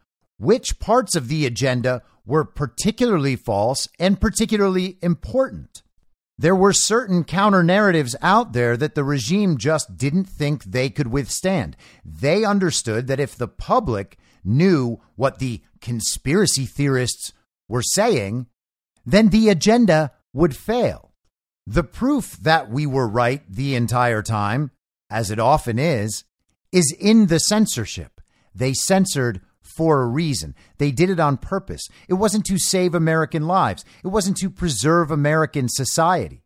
which parts of the agenda were particularly false and particularly important. There were certain counter narratives out there that the regime just didn't think they could withstand. They understood that if the public knew what the conspiracy theorists were saying, then the agenda would fail. The proof that we were right the entire time, as it often is, is in the censorship. They censored for a reason. They did it on purpose. It wasn't to save American lives, it wasn't to preserve American society.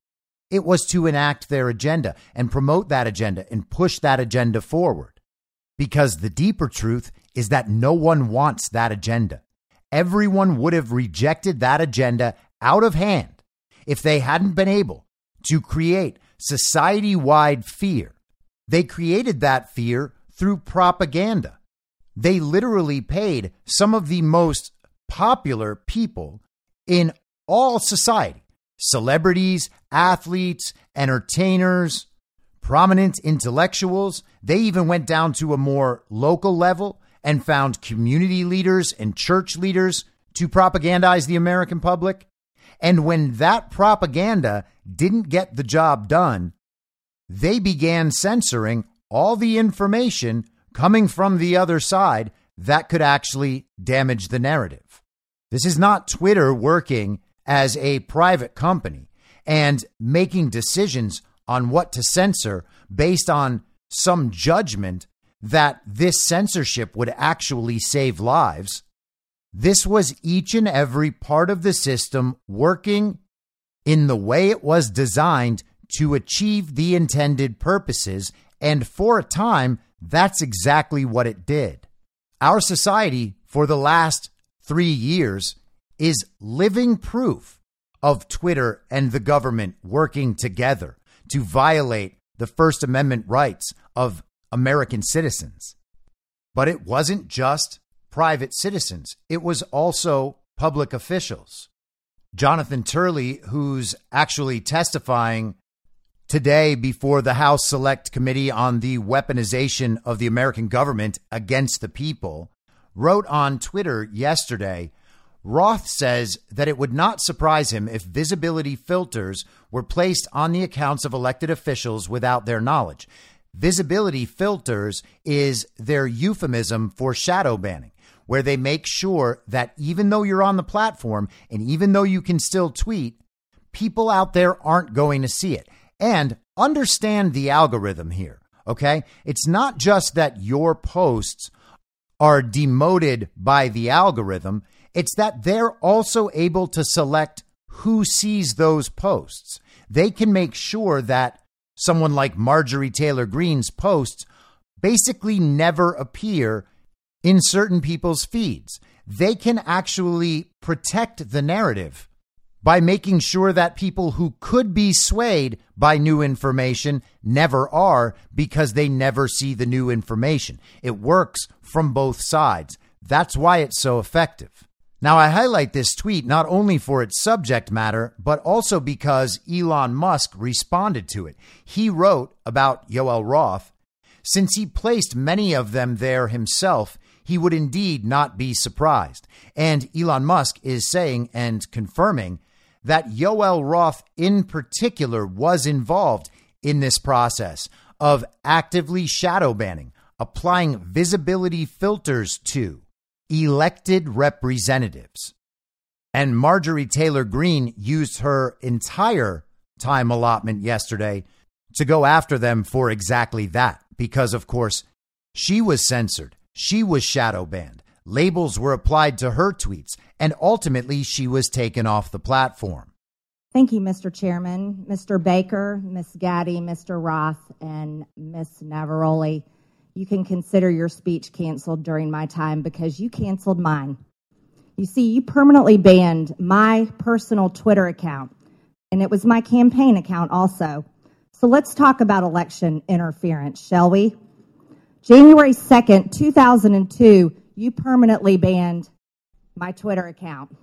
It was to enact their agenda and promote that agenda and push that agenda forward. Because the deeper truth is that no one wants that agenda. Everyone would have rejected that agenda out of hand if they hadn't been able to create society wide fear. They created that fear through propaganda. They literally paid some of the most popular people in all society celebrities, athletes, entertainers, prominent intellectuals. They even went down to a more local level and found community leaders and church leaders to propagandize the American public. And when that propaganda didn't get the job done, they began censoring all the information coming from the other side that could actually damage the narrative. This is not Twitter working as a private company and making decisions on what to censor based on some judgment that this censorship would actually save lives. This was each and every part of the system working in the way it was designed to achieve the intended purposes. And for a time, that's exactly what it did. Our society, for the last three years, is living proof of Twitter and the government working together to violate the First Amendment rights of American citizens. But it wasn't just private citizens, it was also public officials. Jonathan Turley, who's actually testifying today before the House Select Committee on the Weaponization of the American Government Against the People, wrote on Twitter yesterday Roth says that it would not surprise him if visibility filters were placed on the accounts of elected officials without their knowledge. Visibility filters is their euphemism for shadow banning, where they make sure that even though you're on the platform and even though you can still tweet, people out there aren't going to see it. And understand the algorithm here, okay? It's not just that your posts are demoted by the algorithm. It's that they're also able to select who sees those posts. They can make sure that someone like Marjorie Taylor Greene's posts basically never appear in certain people's feeds. They can actually protect the narrative by making sure that people who could be swayed by new information never are because they never see the new information. It works from both sides. That's why it's so effective. Now, I highlight this tweet not only for its subject matter, but also because Elon Musk responded to it. He wrote about Yoel Roth. Since he placed many of them there himself, he would indeed not be surprised. And Elon Musk is saying and confirming that Yoel Roth in particular was involved in this process of actively shadow banning, applying visibility filters to elected representatives. And Marjorie Taylor Greene used her entire time allotment yesterday to go after them for exactly that. Because, of course, she was censored, she was shadow banned, labels were applied to her tweets, and ultimately she was taken off the platform. Thank you, Mr. Chairman, Mr. Baker, Ms. Gadde, Mr. Roth, and Ms. Navaroli. You can consider your speech canceled during my time because you canceled mine. You see, you permanently banned my personal Twitter account, and it was my campaign account also. So let's talk about election interference, shall we? January 2nd, 2002, you permanently banned my Twitter account.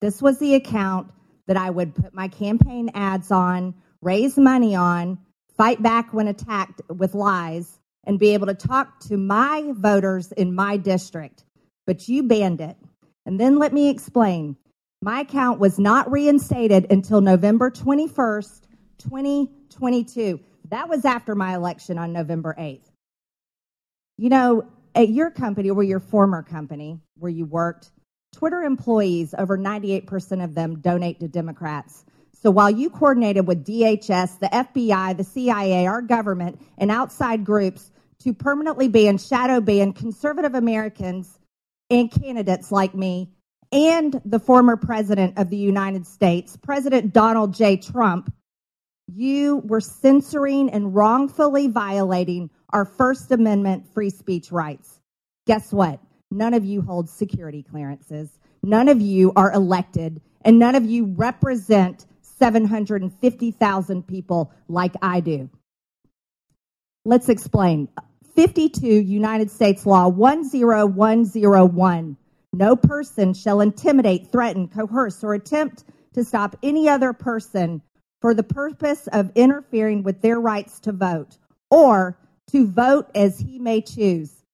This was the account that I would put my campaign ads on, raise money on, fight back when attacked with lies, and be able to talk to my voters in my district. But you banned it. And then let me explain. My account was not reinstated until November 21st, 2022. That was after my election on November 8th. You know, at your company or your former company where you worked, Twitter employees, over 98% of them donate to Democrats. So while you coordinated with DHS, the FBI, the CIA, our government, and outside groups to permanently ban, shadow ban conservative Americans and candidates like me and the former president of the United States, President Donald J. Trump, you were censoring and wrongfully violating our First Amendment free speech rights. Guess what? None of you hold security clearances. None of you are elected, and none of you represent 750,000 people like I do. Let's explain. 52 United States Law 10101. No person shall intimidate, threaten, coerce, or attempt to stop any other person for the purpose of interfering with their rights to vote or to vote as he may choose.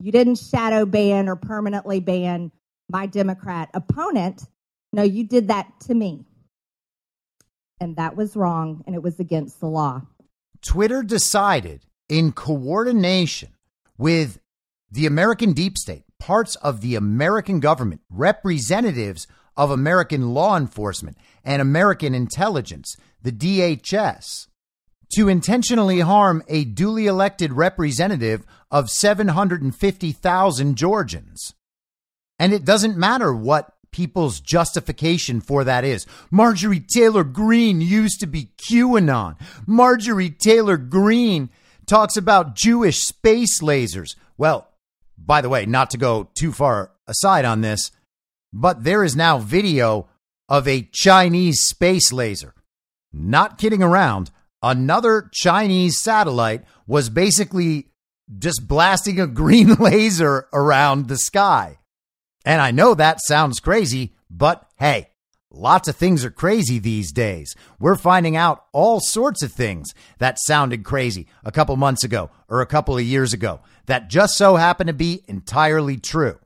You didn't shadow ban or permanently ban my Democrat opponent. No, you did that to me. And that was wrong and it was against the law. Twitter decided in coordination with the American deep state, parts of the American government, representatives of American law enforcement and American intelligence, the DHS, to intentionally harm a duly elected representative of 750,000 Georgians. And it doesn't matter what people's justification for that is. Marjorie Taylor Greene used to be QAnon. Marjorie Taylor Greene talks about Jewish space lasers. Well, by the way, not to go too far aside on this, but there is now video of a Chinese space laser. Not kidding around. Another Chinese satellite was basically just blasting a green laser around the sky. And I know that sounds crazy, but hey, Lots of things are crazy these days. We're finding out all sorts of things that sounded crazy a couple months ago or a couple of years ago that just so happen to be entirely true.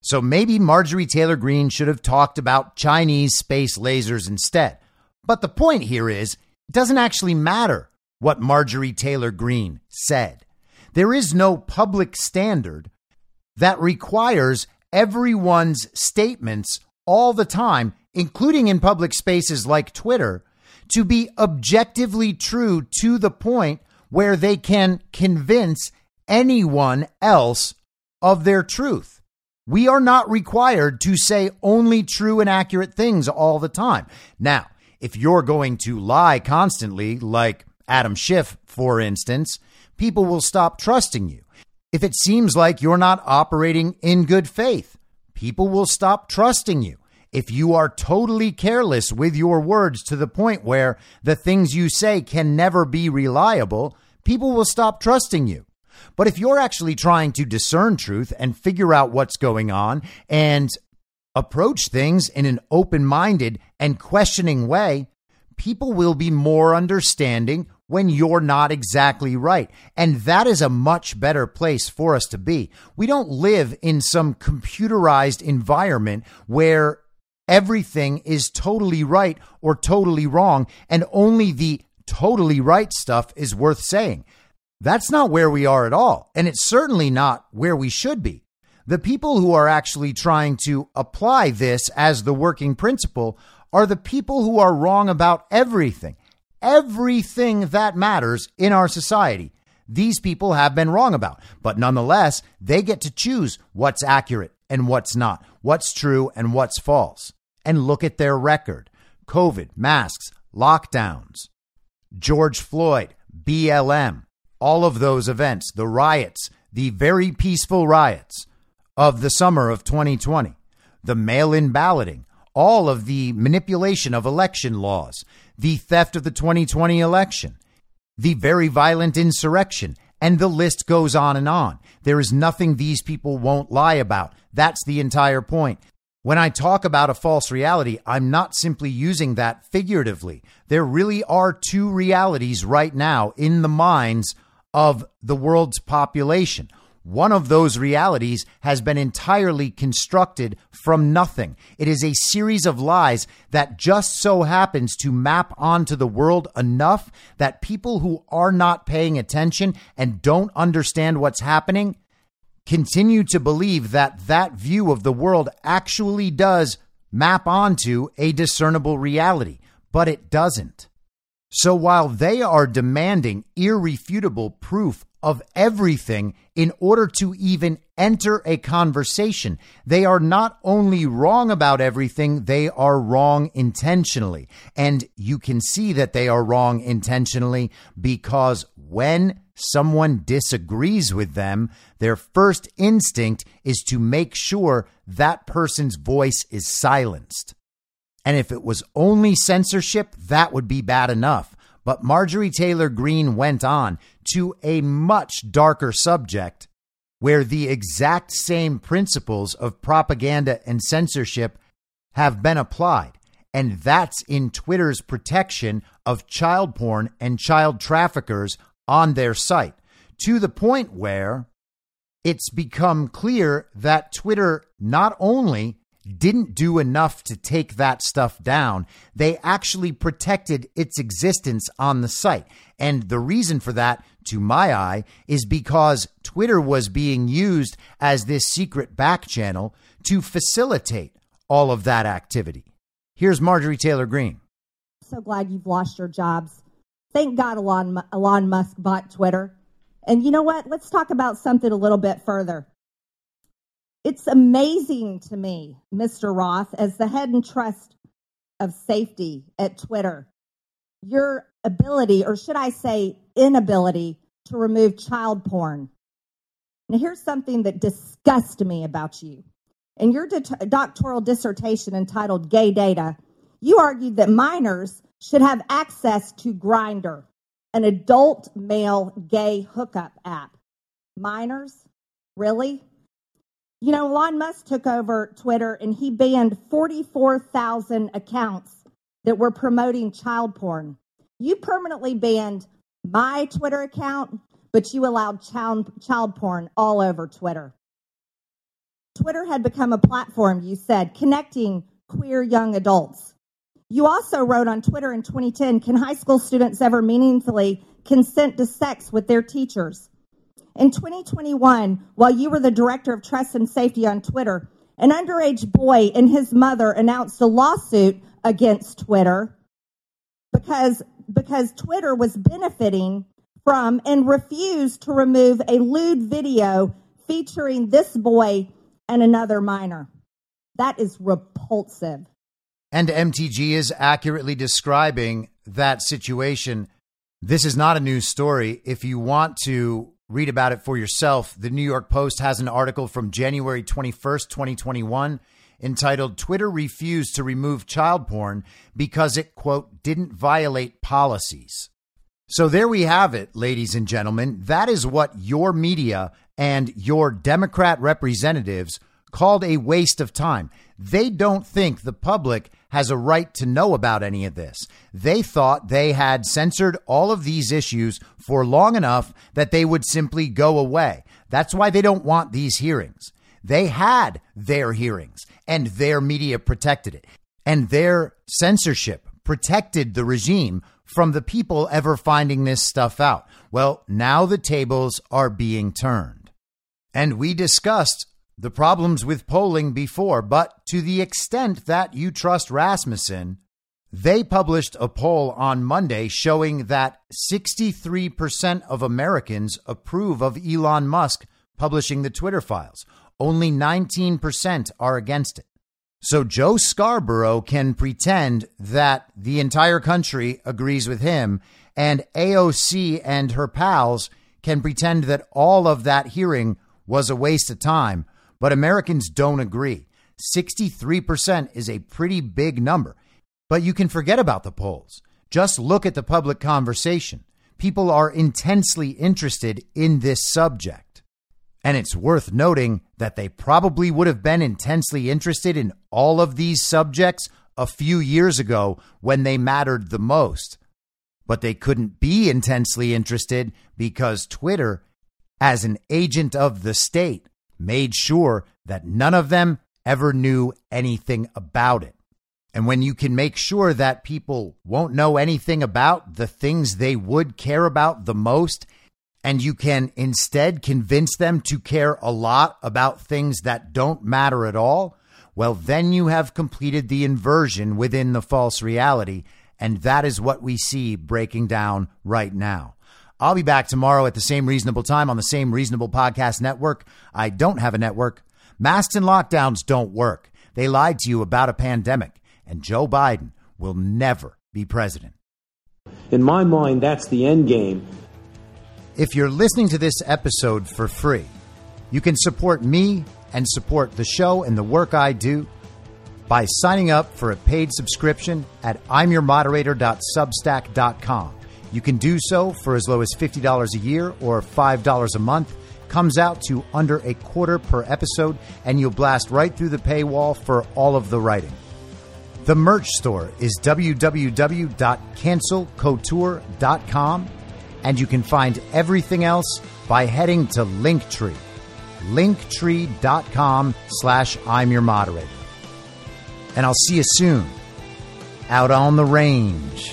So maybe Marjorie Taylor Greene should have talked about Chinese space lasers instead. But the point here is it doesn't actually matter what Marjorie Taylor Greene said. There is no public standard that requires everyone's statements all the time including in public spaces like Twitter, to be objectively true to the point where they can convince anyone else of their truth. We are not required to say only true and accurate things all the time. Now, if you're going to lie constantly, like Adam Schiff, for instance, people will stop trusting you. If it seems like you're not operating in good faith, people will stop trusting you if you are totally careless with your words to the point where the things you say can never be reliable, people will stop trusting you. But if you're actually trying to discern truth and figure out what's going on and approach things in an open minded and questioning way, people will be more understanding when you're not exactly right. And that is a much better place for us to be. We don't live in some computerized environment where everything is totally right or totally wrong, and only the totally right stuff is worth saying. That's not where we are at all, and it's certainly not where we should be. The people who are actually trying to apply this as the working principle are the people who are wrong about everything. everything that matters in our society. These people have been wrong about, but nonetheless, they get to choose what's accurate and what's not, what's true and what's false. And look at their record COVID, masks, lockdowns, George Floyd, BLM, all of those events, the riots, the very peaceful riots of the summer of 2020, the mail in balloting, all of the manipulation of election laws, the theft of the 2020 election, the very violent insurrection, and the list goes on and on. There is nothing these people won't lie about. That's the entire point. When I talk about a false reality, I'm not simply using that figuratively. There really are two realities right now in the minds of the world's population. One of those realities has been entirely constructed from nothing. It is a series of lies that just so happens to map onto the world enough that people who are not paying attention and don't understand what's happening continue to believe that that view of the world actually does map onto a discernible reality, but it doesn't. So while they are demanding irrefutable proof of everything in order to even enter a conversation. They are not only wrong about everything, they are wrong intentionally. And you can see that they are wrong intentionally because when someone disagrees with them, their first instinct is to make sure that person's voice is silenced. And if it was only censorship, that would be bad enough. But Marjorie Taylor Greene went on to a much darker subject where the exact same principles of propaganda and censorship have been applied. And that's in Twitter's protection of child porn and child traffickers on their site to the point where it's become clear that Twitter not only didn't do enough to take that stuff down. They actually protected its existence on the site. And the reason for that, to my eye, is because Twitter was being used as this secret back channel to facilitate all of that activity. Here's Marjorie Taylor Greene. So glad you've lost your jobs. Thank God Elon, Elon Musk bought Twitter. And you know what? Let's talk about something a little bit further. It's amazing to me, Mr. Roth, as the head and trust of safety at Twitter, your ability, or should I say, inability to remove child porn. Now, here's something that disgusts me about you. In your doctoral dissertation entitled Gay Data, you argued that minors should have access to Grindr, an adult male gay hookup app. Minors? Really? You know, Elon Musk took over Twitter and he banned 44,000 accounts that were promoting child porn. You permanently banned my Twitter account, but you allowed child, child porn all over Twitter. Twitter had become a platform, you said, connecting queer young adults. You also wrote on Twitter in 2010 Can high school students ever meaningfully consent to sex with their teachers? In 2021, while you were the director of trust and safety on Twitter, an underage boy and his mother announced a lawsuit against Twitter because, because Twitter was benefiting from and refused to remove a lewd video featuring this boy and another minor. That is repulsive. And MTG is accurately describing that situation. This is not a news story. If you want to read about it for yourself. The New York Post has an article from January 21st, 2021, entitled Twitter Refused to Remove Child Porn Because It, quote, didn't violate policies. So there we have it, ladies and gentlemen. That is what your media and your Democrat representatives called a waste of time. They don't think the public has a right to know about any of this. They thought they had censored all of these issues for long enough that they would simply go away. That's why they don't want these hearings. They had their hearings and their media protected it and their censorship protected the regime from the people ever finding this stuff out. Well, now the tables are being turned. And we discussed the problems with polling before, but to the extent that you trust Rasmussen, They published a poll on Monday showing that 63% of Americans approve of Elon Musk publishing the Twitter files. Only 19% are against it. So Joe Scarborough can pretend that the entire country agrees with him, and AOC and her pals can pretend that all of that hearing was a waste of time. But Americans don't agree. 63% is a pretty big number. But you can forget about the polls. Just look at the public conversation. People are intensely interested in this subject. And it's worth noting that they probably would have been intensely interested in all of these subjects a few years ago when they mattered the most. But they couldn't be intensely interested because Twitter, as an agent of the state, made sure that none of them ever knew anything about it. And when you can make sure that people won't know anything about the things they would care about the most, and you can instead convince them to care a lot about things that don't matter at all, well, then you have completed the inversion within the false reality. And that is what we see breaking down right now. I'll be back tomorrow at the same reasonable time on the same reasonable podcast network. I don't have a network. Masks and lockdowns don't work. They lied to you about a pandemic and Joe Biden will never be president. In my mind, that's the end game. If you're listening to this episode for free, you can support me and support the show and the work I do by signing up for a paid subscription at imyourmoderator.substack.com. You can do so for as low as $50 a year or $5 a month. Comes out to under a quarter per episode, and you'll blast right through the paywall for all of the writing. The merch store is www.cancelcouture.com, and you can find everything else by heading to Linktree, linktree.com slash I'm your moderator. And I'll see you soon out on the range.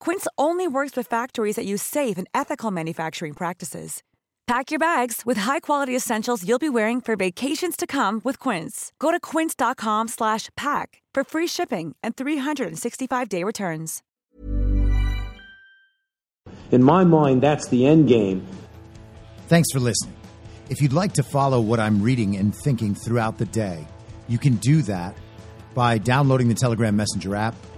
Quince only works with factories that use safe and ethical manufacturing practices. Pack your bags with high-quality essentials you'll be wearing for vacations to come with Quince. Go to quince.com/pack for free shipping and 365-day returns. In my mind, that's the end game. Thanks for listening. If you'd like to follow what I'm reading and thinking throughout the day, you can do that by downloading the Telegram Messenger app